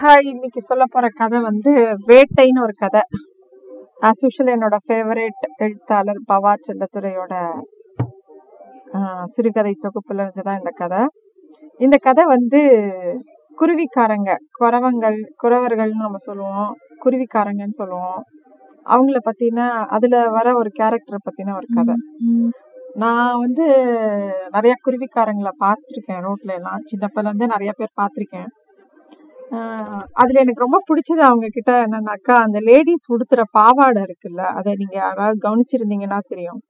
Hi இன்னைக்கு சொல்ல போற கதை வந்து வேட்டைன்னு ஒரு கதை. ஆஸ் யூஷுவல் என்னோட ஃபேவரேட் எழுத்தாளர் பவா செல்லத்துறையோட சிறுகதை தொகுப்புல இருந்து தான் இந்த கதை. இந்த கதை வந்து குருவிக்காரங்க குறவங்கள் குறவர்கள்னு நம்ம சொல்லுவோம். குருவிக்காரங்கன்னு சொல்லுவோம். அவங்கள பத்தின அதுல வர ஒரு கேரக்டரை பத்தின ஒரு கதை. நான் வந்து நிறைய குருவிக்காரங்களை பார்த்துருக்கேன் ரோட்ல எல்லாம். சின்னப்பில இருந்தே நிறைய பேர் பார்த்துருக்கேன். அதில் எனக்கு ரொம்ப பிடிச்சது அவங்க கிட்ட என்னன்னாக்கா அந்த லேடிஸ் உடுத்துற பாவாடை இருக்குல்ல அதை நீங்கள் யாராவது கவனிச்சிருந்தீங்கன்னா தெரியும்.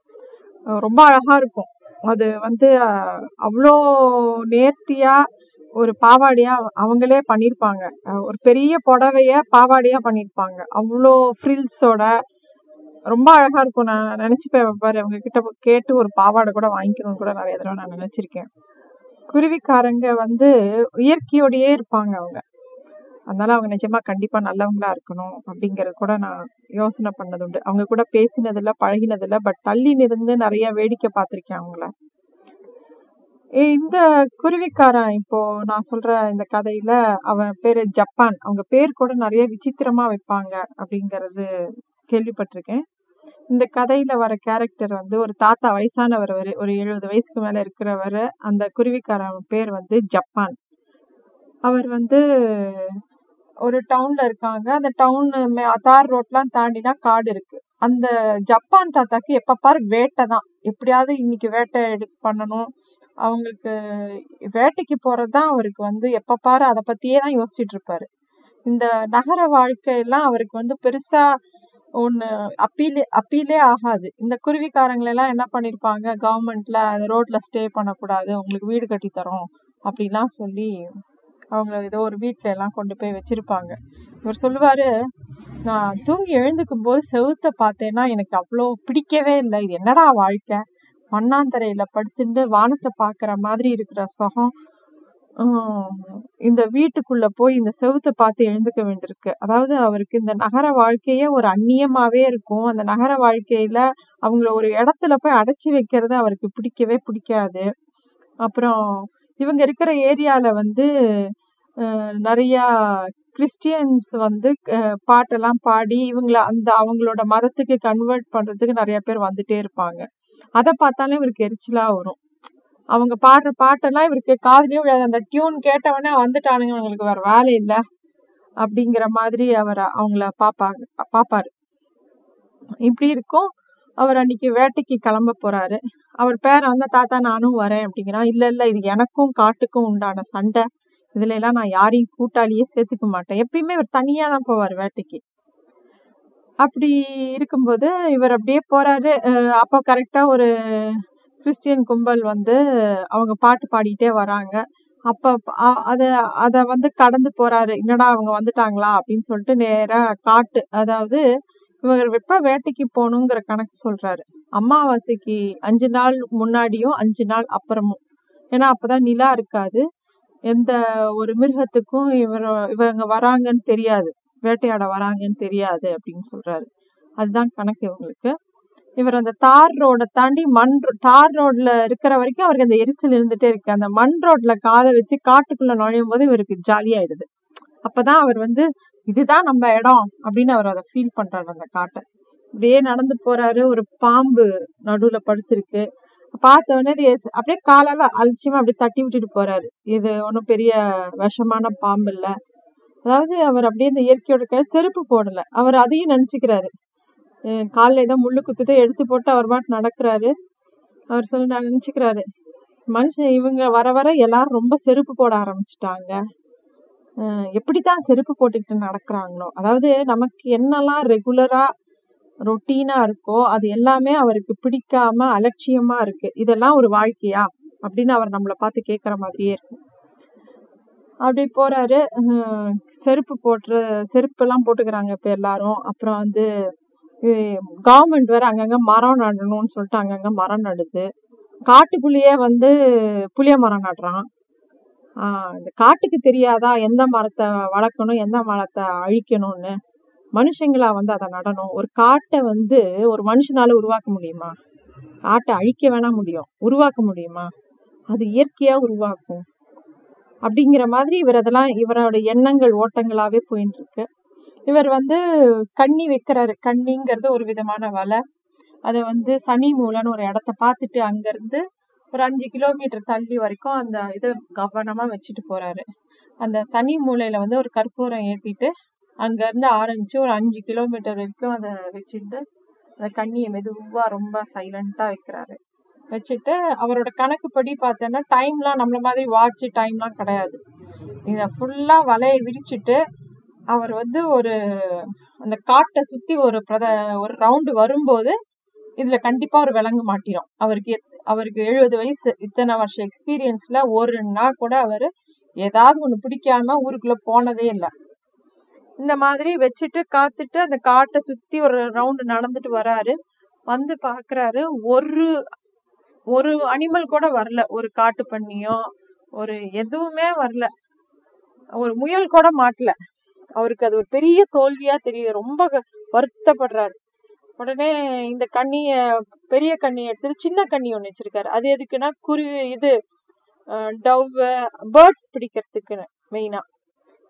ரொம்ப அழகாக இருக்கும். அது வந்து அவ்வளோ நேர்த்தியாக ஒரு பாவாடையாக அவங்களே பண்ணியிருப்பாங்க ஒரு பெரிய புடவைய பாவாடையாக பண்ணியிருப்பாங்க அவ்வளோ ஃப்ரில்ஸோட ரொம்ப அழகாக இருக்கும். நான் நினச்சிப்பேன் பாரு அவங்க கிட்ட கேட்டு ஒரு பாவாடை கூட வாங்கிக்கணும்னு கூட நிறைய தடவை நான் நினச்சிருக்கேன். குருவிக்காரங்க வந்து இயற்கையோடையே இருப்பாங்க அவங்க. அதனால அவங்க நிஜமா கண்டிப்பா நல்லவங்களா இருக்கணும் அப்படிங்கறது கூட நான் யோசனை பண்ணது உண்டு அவங்க கூட பேசினதில்ல பழகினதில்ல பட் தள்ளி நின்று நிறைய வேடிக்கை பார்த்திருக்கேன் அவங்கள. இந்த குருவிக்காரன் இப்போ நான் சொல்ற இந்த கதையில அவன் பேரு ஜப்பான். அவங்க பேர் கூட நிறைய விசித்திரமா வைப்பாங்க அப்படிங்கறது கேள்விப்பட்டிருக்கேன். இந்த கதையில வர கேரக்டர் வந்து ஒரு தாத்தா வயசானவர் ஒரு எழுபது வயசுக்கு மேல இருக்கிறவர். அந்த குருவிக்காரன் பேர் வந்து ஜப்பான். அவர் வந்து ஒரு டவுன்ல இருக்காங்க. அந்த டவுன் தார் ரோட்லாம் தாண்டினா காடு இருக்கு. அந்த ஜப்பான் தாத்தாக்கு எப்ப பாரு வேட்டை தான். எப்படியாவது இன்னைக்கு வேட்டை எடு பண்ணணும். அவங்களுக்கு வேட்டைக்கு போறதுதான் அவருக்கு வந்து எப்ப பாரு அதை பத்தியே தான் யோசிச்சுட்டு இருப்பாரு. இந்த நகர வாழ்க்கையெல்லாம் அவருக்கு வந்து பெருசா ஒன்று அப்பீலே அப்பீலே ஆகாது. இந்த குருவிக்காரங்களெல்லாம் என்ன பண்ணியிருப்பாங்க கவர்மெண்ட்ல அந்த ரோட்ல ஸ்டே பண்ணக்கூடாது. உங்களுக்கு வீடு கட்டி தரோம் அப்படிலாம் சொல்லி அவங்கள ஏதோ ஒரு வீட்ல எல்லாம் கொண்டு போய் வச்சிருப்பாங்க. இவர் சொல்லுவாரு நான் தூங்கி எழுந்துக்கும் போது செவுத்த பார்த்தேன்னா எனக்கு அவ்வளோ பிடிக்கவே இல்லை. இது என்னடா வாழ்க்கை? மண்ணாந்தரையில படுத்துட்டு வானத்தை பார்க்குற மாதிரி இருக்கிற சுகம். இந்த வீட்டுக்குள்ள போய் இந்த செவுத்த பார்த்து எழுந்துக்க வேண்டியிருக்கு. அதாவது அவருக்கு இந்த நகர வாழ்க்கையே ஒரு அந்நியமாவே இருக்கும். அந்த நகர வாழ்க்கையில அவங்கள ஒரு இடத்துல போய் அடைச்சி வைக்கிறது அவருக்கு பிடிக்கவே பிடிக்காது. அப்புறம் இவங்க இருக்கிற ஏரியாவில் வந்து நிறையா கிறிஸ்டியன்ஸ் வந்து பாட்டெல்லாம் பாடி இவங்கள அந்த அவங்களோட மதத்துக்கு கன்வெர்ட் பண்ணுறதுக்கு நிறைய பேர் வந்துட்டே இருப்பாங்க. அதை பார்த்தாலும் இவருக்கு எரிச்சலாக வரும். அவங்க பாடுற பாட்டெல்லாம் இவருக்கு காதுலயே விழாது. அந்த டியூன் கேட்டவொடனே வந்துட்டானுங்க இவங்களுக்கு வேறு வேலை இல்லை அப்படிங்கிற மாதிரி அவர் அவங்கள பார்ப்பாங்க பார்ப்பாரு இப்படி இருக்கும். அவர் அன்னைக்கு வேட்டைக்கு கிளம்ப போறாரு. அவர் பேரை வந்து தாத்தா நானும் வரேன் அப்படிங்கிறான் இல்லை இல்லை இது எனக்கும் காட்டுக்கும் உண்டான சண்டை. இதுல எல்லாம் நான் யாரையும் கூட்டாளியே சேர்த்துக்க மாட்டேன். எப்பயுமே இவர் தனியாக தான் போவார் வேட்டைக்கு. அப்படி இருக்கும்போது இவர் அப்படியே போறாரு. அப்போ கரெக்டாக ஒரு கிறிஸ்டியன் கும்பல் வந்து அவங்க பாட்டு பாடிட்டே வராங்க. அப்போ அதை அதை வந்து கடந்து போறாரு. என்னடா அவங்க வந்துட்டாங்களா? அப்படின்னு சொல்லிட்டு நேராக காட்டு. அதாவது இவர் வெப்ப வேட்டைக்கு போகணுங்கிற கணக்கு சொல்றாரு. அமாவாசைக்கு அஞ்சு நாள் முன்னாடியும் அஞ்சு நாள் அப்புறமும். ஏன்னா அப்பதான் நிலா இருக்காது. எந்த ஒரு மிருகத்துக்கும் இவர் இவங்க வராங்கன்னு தெரியாது. வேட்டையாட வராங்கன்னு தெரியாது அப்படின்னு சொல்றாரு. அதுதான் கணக்கு இவங்களுக்கு. இவர் அந்த தார் ரோட தாண்டி மண் ரோ- தார் ரோட்ல இருக்கிற வரைக்கும் அவருக்கு அந்த எரிச்சல் இருந்துட்டே இருக்கு. அந்த மண் ரோட்ல காலை வச்சு காட்டுக்குள்ள நுழையும் போது இவருக்கு ஜாலியாயிடுது. அப்பதான் அவர் வந்து இதுதான் நம்ம இடம் அப்படின்னு அவர் அதை ஃபீல் பண்றாரு அந்த காட்டை. அப்படியே நடந்து போறாரு ஒரு பாம்பு நடுவுல படுத்திருக்கு. பார்த்த உடனே இது அப்படியே காலால அலட்சியமா அப்படியே தட்டி விட்டுட்டு போறாரு. இது ஒன்றும் பெரிய விஷமான பாம்பு இல்லை. அதாவது அவர் அப்படியே இந்த இயற்கையோட கை செருப்பு போடல. அவர் அதையும் நினச்சிக்கிறாரு. காலில் ஏதோ முள்ளு குத்துதோ எடுத்து போட்டு அவர் பாட்டு நடக்கிறாரு. அவர் சொல்லி நான் மனுஷன் இவங்க வர வர எல்லாரும் ரொம்ப செருப்பு போட ஆரம்பிச்சிட்டாங்க. எப்படித்தான் செருப்பு போட்டுக்கிட்டு நடக்கிறாங்களோ அதாவது நமக்கு என்னெல்லாம் ரெகுலரா ரொட்டீனா இருக்கோ அது எல்லாமே அவருக்கு பிடிக்காம அலட்சியமா இருக்கு. இதெல்லாம் ஒரு வாழ்க்கையா? அப்படின்னு அவர் நம்மளை பார்த்து கேட்குற மாதிரியே இருக்கும். அப்படி போறாரு. செருப்பு போட்டுற செருப்பெல்லாம் போட்டுக்கிறாங்க இப்போ எல்லாரும். அப்புறம் வந்து கவர்மெண்ட் வேற அங்கங்கே மரம் நடணும்னு சொல்லிட்டு அங்கங்கே மரம் நடுது. காட்டுக்குள்ளேயே வந்து புளிய மரம் நடுறான். இந்த காட்டுக்கு தெரியாதா எந்த மரத்தை வளர்க்கணும் எந்த மரத்தை அழிக்கணும்னு மனுஷங்களா வந்து அதை நடணும். ஒரு காட்டை வந்து ஒரு மனுஷனால உருவாக்க முடியுமா? காட்டை அழிக்க வேணா முடியும். உருவாக்க முடியுமா? அது இயற்கையா உருவாக்கும். அப்படிங்கிற மாதிரி இவர் அதெல்லாம் இவரோட எண்ணங்கள் ஓட்டங்களாவே போயின்னு இருக்கு இவர் வந்து கண்ணி வைக்கிறாரு. கண்ணிங்கிறது ஒரு விதமான வலை. அதை வந்து சனி மூலன்னு ஒரு இடத்த பார்த்துட்டு அங்கேருந்து ஒரு அஞ்சு கிலோமீட்டர் தள்ளி வரைக்கும் அந்த இதை கவனமாக வச்சுட்டு போகிறாரு அந்த சனி மூலையில் வந்து ஒரு கற்பூரம் ஏற்றிட்டு அங்கேருந்து ஆரம்பித்து ஒரு அஞ்சு கிலோமீட்டர் வரைக்கும் அதை வச்சுட்டு அந்த கண்ணியை மெதுவாக ரொம்ப சைலண்ட்டாக வைக்கிறாரு. வச்சுட்டு அவரோட கணக்குப்படி பார்த்தோன்னா டைம்லாம் நம்மள மாதிரி வாட்ச் டைம்லாம் கிடையாது. இதை ஃபுல்லாக வலையை விரிச்சிட்டு அவர் வந்து ஒரு அந்த காட்டை சுற்றி ஒரு பிரத ஒரு ரவுண்டு வரும்போது இதில் கண்டிப்பாக ஒரு விலங்கு மாட்டிடும் அவருக்கு அவருக்கு எழுபது வயசு இத்தனை வருஷம் எக்ஸ்பீரியன்ஸில் ஒரு நாள் கூட அவர் ஏதாவது ஒன்று பிடிக்காம ஊருக்குள்ளே போனதே இல்லை. இந்த மாதிரி வச்சுட்டு காத்துட்டு அந்த காட்டை சுற்றி ஒரு ரவுண்டு நடந்துட்டு வராரு. வந்து பார்க்குறாரு ஒரு ஒரு அனிமல் கூட வரல. ஒரு காட்டு பண்ணியோ ஒரு எதுவுமே வரல. ஒரு முயல் கூட மாட்டல. அவருக்கு அது ஒரு பெரிய தோல்வியா தெரியுது. ரொம்ப வருத்தப்படுறாரு. உடனே இந்த கண்ணிய பெரிய கண்ணி எடுத்துட்டு சின்ன கண்ணி ஒன்று வச்சிருக்காரு. அது எதுக்குன்னா குருவி இது டவ் பேர்ட்ஸ் பிடிக்கிறதுக்குன்னு மெயினா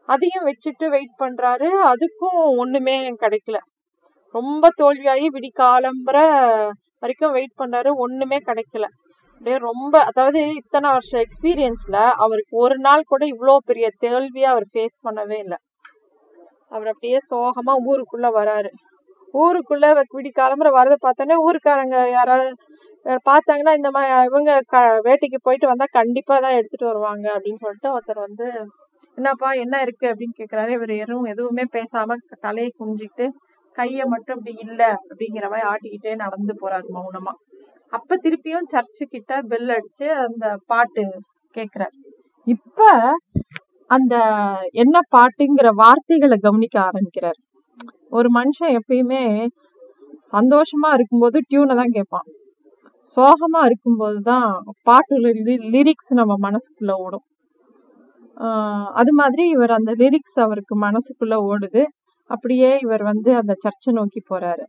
அதையும் வச்சுட்டு வெயிட் பண்றாரு. அதுக்கும் ஒண்ணுமே கிடைக்கல. ரொம்ப தோல்வியாகி விடி காலம்புற வரைக்கும் வெயிட் பண்றாரு. ஒண்ணுமே கிடைக்கல. அப்படியே ரொம்ப அதாவது இத்தனை வருஷம் எக்ஸ்பீரியன்ஸ்ல அவருக்கு ஒரு நாள் கூட இவ்வளோ பெரிய தோல்வியை அவர் ஃபேஸ் பண்ணவே இல்லை. அவர் அப்படியே சோகமா ஊருக்குள்ள வராரு. ஊருக்குள்ள விடி கிளம்புற வரதை பார்த்தோன்னே ஊருக்காரங்க யாராவது பார்த்தாங்கன்னா இந்த மாதிரி இவங்க க வேட்டைக்கு போயிட்டு வந்தால் கண்டிப்பாக தான் எடுத்துகிட்டு வருவாங்க அப்படின்னு சொல்லிட்டு ஒருத்தர் வந்து என்னப்பா என்ன இருக்குது அப்படின்னு கேட்குறாரு இவர் எதுவும் எதுவுமே பேசாமல் தலையை குஞ்சிக்கிட்டு கையை மட்டும் இப்படி இல்லை அப்படிங்கிற மாதிரி ஆட்டிக்கிட்டே நடந்து போகிறாரு மௌனமாக அப்போ திருப்பியும் சர்ச்சுக்கிட்ட பெல் அடித்து அந்த பாட்டு கேட்குறாரு இப்போ அந்த என்ன பாட்டுங்கிற வார்த்தைகளை கவனிக்க ஆரம்பிக்கிறார். ஒரு மனுஷன் எப்பயுமே சந்தோஷமாக சந்தோஷமா இருக்கும்போது டியூனை தான் கேட்பான். சோகமா இருக்கும்போது தான் பாட்டு லிரிக்ஸ் நம்ம மனசுக்குள்ள ஓடும். அது மாதிரி இவர் அந்த லிரிக்ஸ் அவருக்கு மனசுக்குள்ள ஓடுது. அப்படியே இவர் வந்து அந்த சர்ச்சை நோக்கி போறாரு.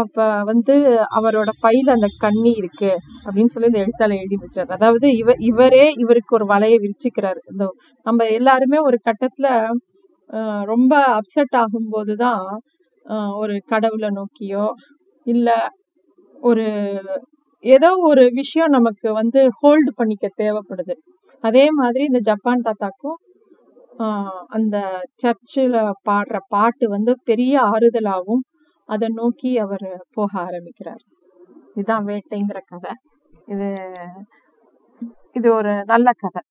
அப்ப வந்து அவரோட பையில அந்த கண்ணி இருக்கு அப்படின்னு சொல்லி இந்த எழுத்தால எழுதி விட்டார் அதாவது இவர் இவரே இவருக்கு ஒரு வலையை விரிச்சுக்கிறாரு. இந்த நம்ம எல்லாருமே ஒரு கட்டத்துல ரொம்ப அப்செட் ஆகும்போது தான் ஒரு கடவுளை நோக்கியோ இல்ல ஒரு ஏதோ ஒரு விஷயம் நமக்கு வந்து ஹோல்டு பண்ணிக்க தேவைப்படுது. அதே மாதிரி இந்த ஜப்பான் தாத்தாக்கும் அந்த சர்ச்சில் பாடுற பாட்டு வந்து பெரிய ஆறுதலாகவும் அதை நோக்கி அவர் போக ஆரம்பிக்கிறார். இதுதான் வேட்டைங்கிற கதை. இது இது ஒரு நல்ல கதை.